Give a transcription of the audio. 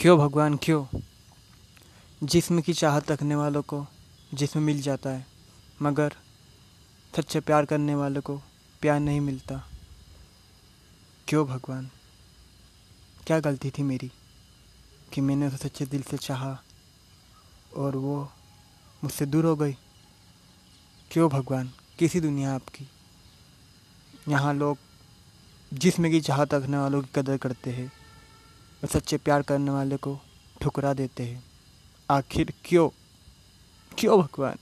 क्यों भगवान, क्यों? जिस्म की चाहत रखने वालों को जिस्म मिल जाता है, मगर सच्चे प्यार करने वालों को प्यार नहीं मिलता। क्यों भगवान? क्या गलती थी मेरी कि मैंने उसे सच्चे दिल से चाहा और वो मुझसे दूर हो गई? क्यों भगवान? किसी दुनिया आपकी। यहाँ लोग जिसमें की चाहत रखने वालों की कदर करते हैं। और सच्चे प्यार करने वाले को ठुकरा देते हैं। आखिर क्यों? क्यों भगवान?